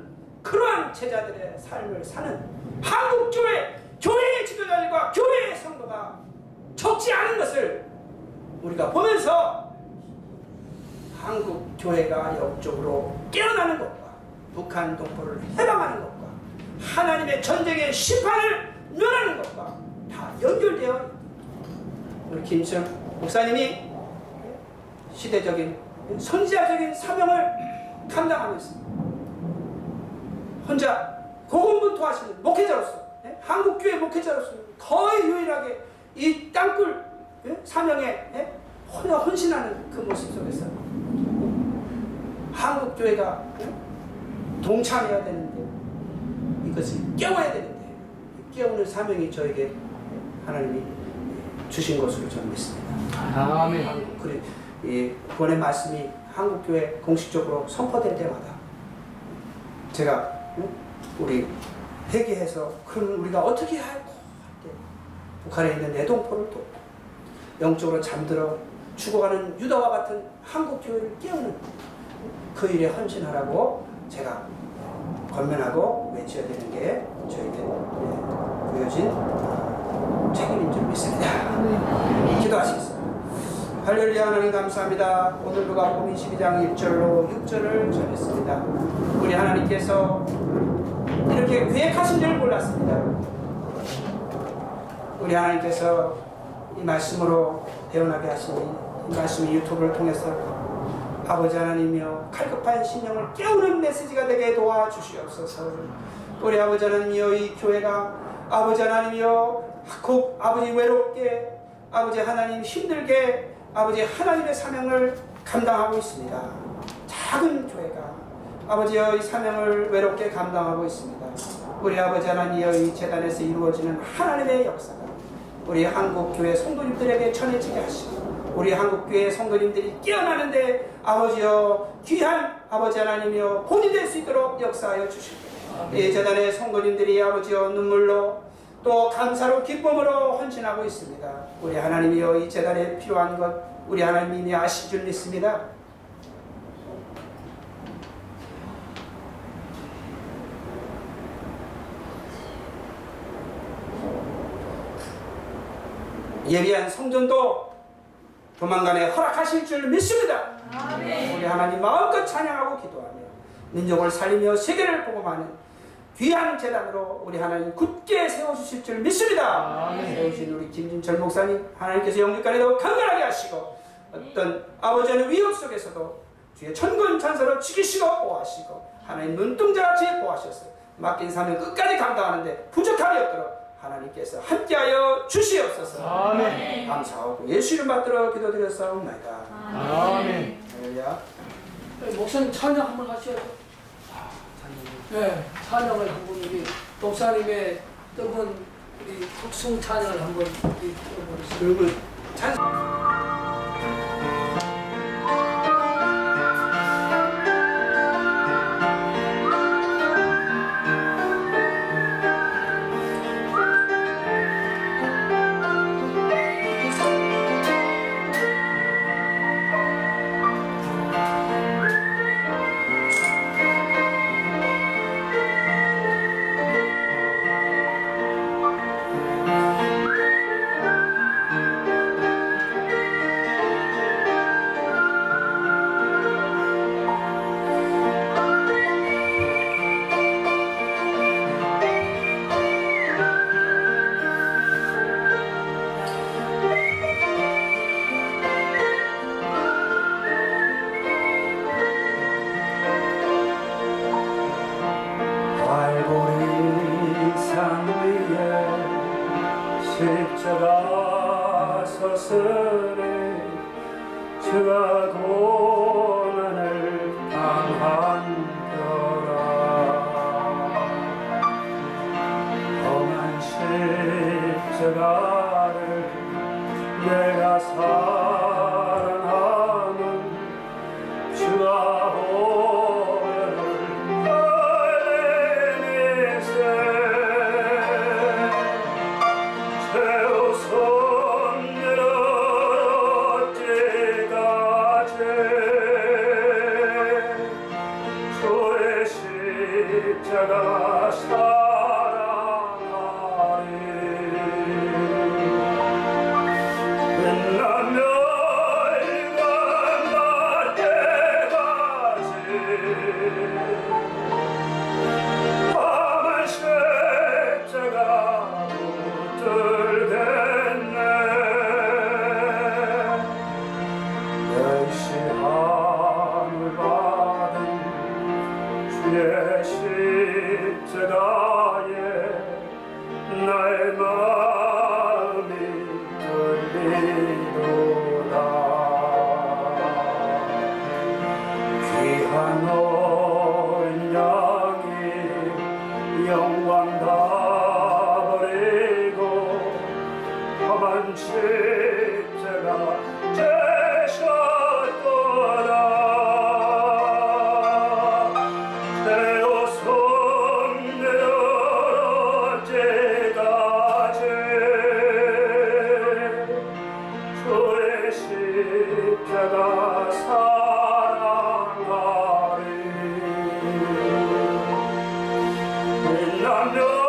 그러한 제자들의 삶을 사는 한국교회 교회의 지도자들과 교회의 성도가 적지 않은 것을 우리가 보면서 한국 교회가 역적으로 깨어나는 것과 북한 동포를 해방하는 것과 하나님의 전쟁의 심판을 면하는 것과 다 연결되어. 우리 김수영 목사님이 시대적인 선지자적인 사명을 감당하고 있습니다. 혼자 고군분투하시는 목회자로서 예? 한국교회 목회자로서 거의 유일하게 이 땅굴 예? 사명에 예? 혼자 헌신하는 그 모습 속에서 한국교회가 예? 동참해야 되는데 이것을 깨워야 되는데 이 깨우는 사명이 저에게 하나님이 주신 것으로 저는 믿습니다. 아멘. 한국 그래 이 본의 말씀이 한국교회 공식적으로 선포될 때마다 제가 응? 우리 회개해서 그럼 우리가 어떻게 할고 북한에 있는 내동포를 돕고 영적으로 잠들어 죽어가는 유다와 같은 한국 교회를 깨우는 그 일에 헌신하라고 제가 권면하고 외쳐야 되는 게 저에게 예, 부여진 어, 책임인 줄 믿습니다. 기도하시겠습니다. 할렐루야 하나님 감사합니다. 오늘 누가복음 22장 1절로 6절을 전했습니다. 우리 하나님께서 이렇게 계획하신 줄 몰랐습니다. 우리 하나님께서 이 말씀으로 배운하게 하시니 이 말씀이 유튜브를 통해서 아버지 하나님이여 칼급한 신령을 깨우는 메시지가 되게 도와주시옵소서. 우리 아버지 하나님이여 이 교회가 아버지 하나님이여 곧 아버지 외롭게 아버지 하나님 힘들게 아버지 하나님의 사명을 감당하고 있습니다. 작은 교회가 아버지여 이 사명을 외롭게 감당하고 있습니다. 우리 아버지 하나님이여 이 재단에서 이루어지는 하나님의 역사가 우리 한국 교회 성도님들에게 전해지게 하시고 우리 한국 교회 성도님들이 깨어나는데 아버지여 귀한 아버지 하나님이여 본이 될 수 있도록 역사하여 주시고 이 재단의 성도님들이 아버지여 눈물로 또 감사로 기쁨으로 헌신하고 있습니다. 우리 하나님이여 이 재단에 필요한 것 우리 하나님이 아실 줄 믿습니다. 예비한 성전도 조만간에 허락하실 줄 믿습니다. 우리 하나님 마음껏 찬양하고 기도하며 민족을 살리며 세계를 복음하는 귀한 재단으로 우리 하나님 굳게 세워주실 줄 믿습니다. 세우신 우리 김진철 목사님 하나님께서 영육간에도 강건하게 하시고 어떤 아버지의 위협 속에서도 주의 천군 찬사로 지키시고 보호하시고 하나님 눈동자같이 보호하셔서 맡긴 사명 끝까지 감당하는데 부족함이 없도록 하나님께서 함께하여 주시옵소서 아멘. 감사하고 예수 이름 받들어 기도드렸사옵나이다 아멘. 할렐루야 목사님 찬양 한번 하셔야죠. 네, 찬양을 한번 우리 목사님의 뜨거운 우리 특송 찬양을 한번 우리 들어보겠습니다. 찬 내가 사 빛나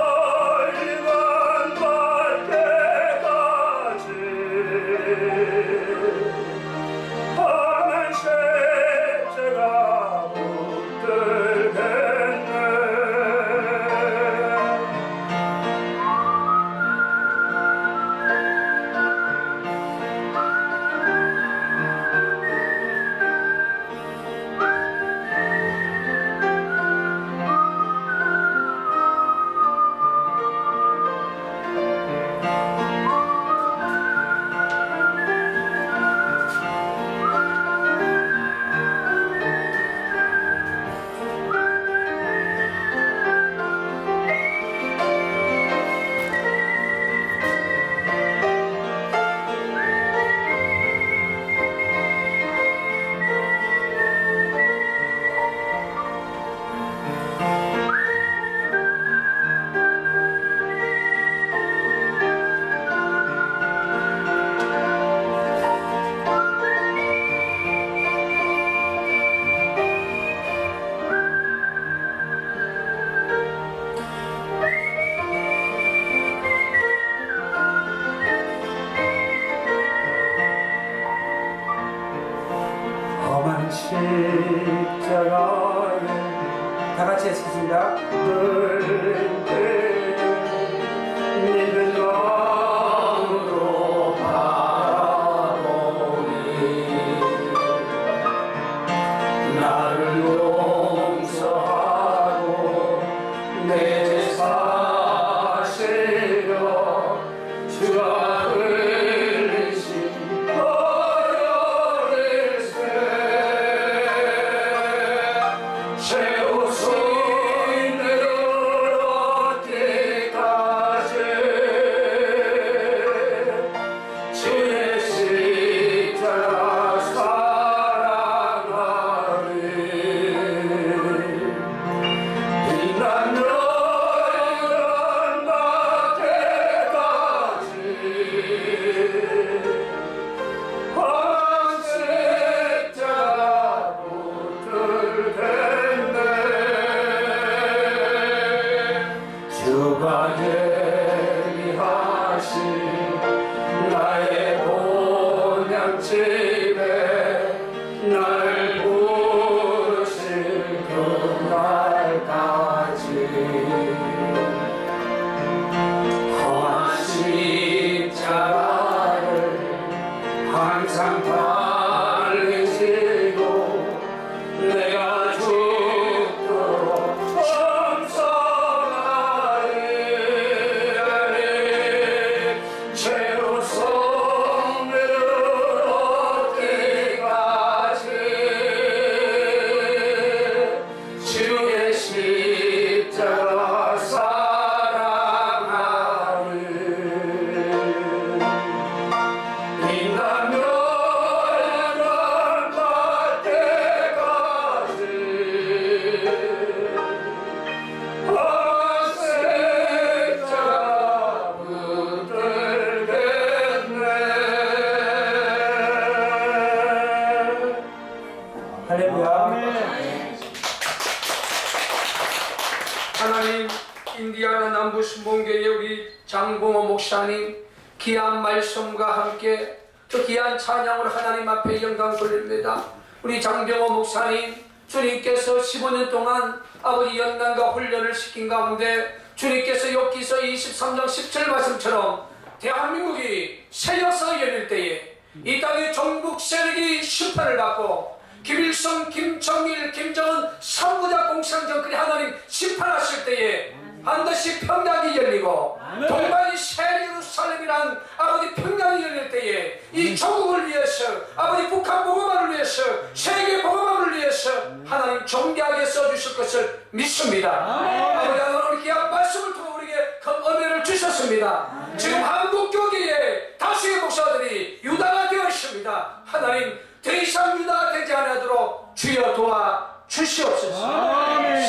찬양으로 하나님 앞에 영광 돌립니다. 우리 장병호 목사님 주님께서 15년 동안 아버지 연단과 훈련을 시킨 가운데 주님께서 욥기서 23장 17 말씀처럼 대한민국이 새 역사가 열릴 때에 이 땅의 종북 세력이 심판을 받고 김일성, 김정일, 김정은 삼부자 공산 정권이 하나님 심판하실 때에 반드시 평양이 열리고 동반이 새 예루살렘이란 아버지 평양이 열릴 때에 이 조국을 위해서 아버지 북한 보고만을 위해서 세계 보고만을 위해서 하나님 존귀하게 써주실 것을 믿습니다. 아버지 하나님 귀한 말씀을 통해 우리에게 큰 은혜를 주셨습니다. 지금 한국 교계에 다수의 목사들이 유다가 되어 있습니다. 하나님 더 이상 유다가 되지 않도록 주여 도와 주시옵소서.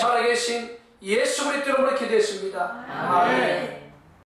살아계신 예수 그리스도 이름으로 기도했습니다 아멘.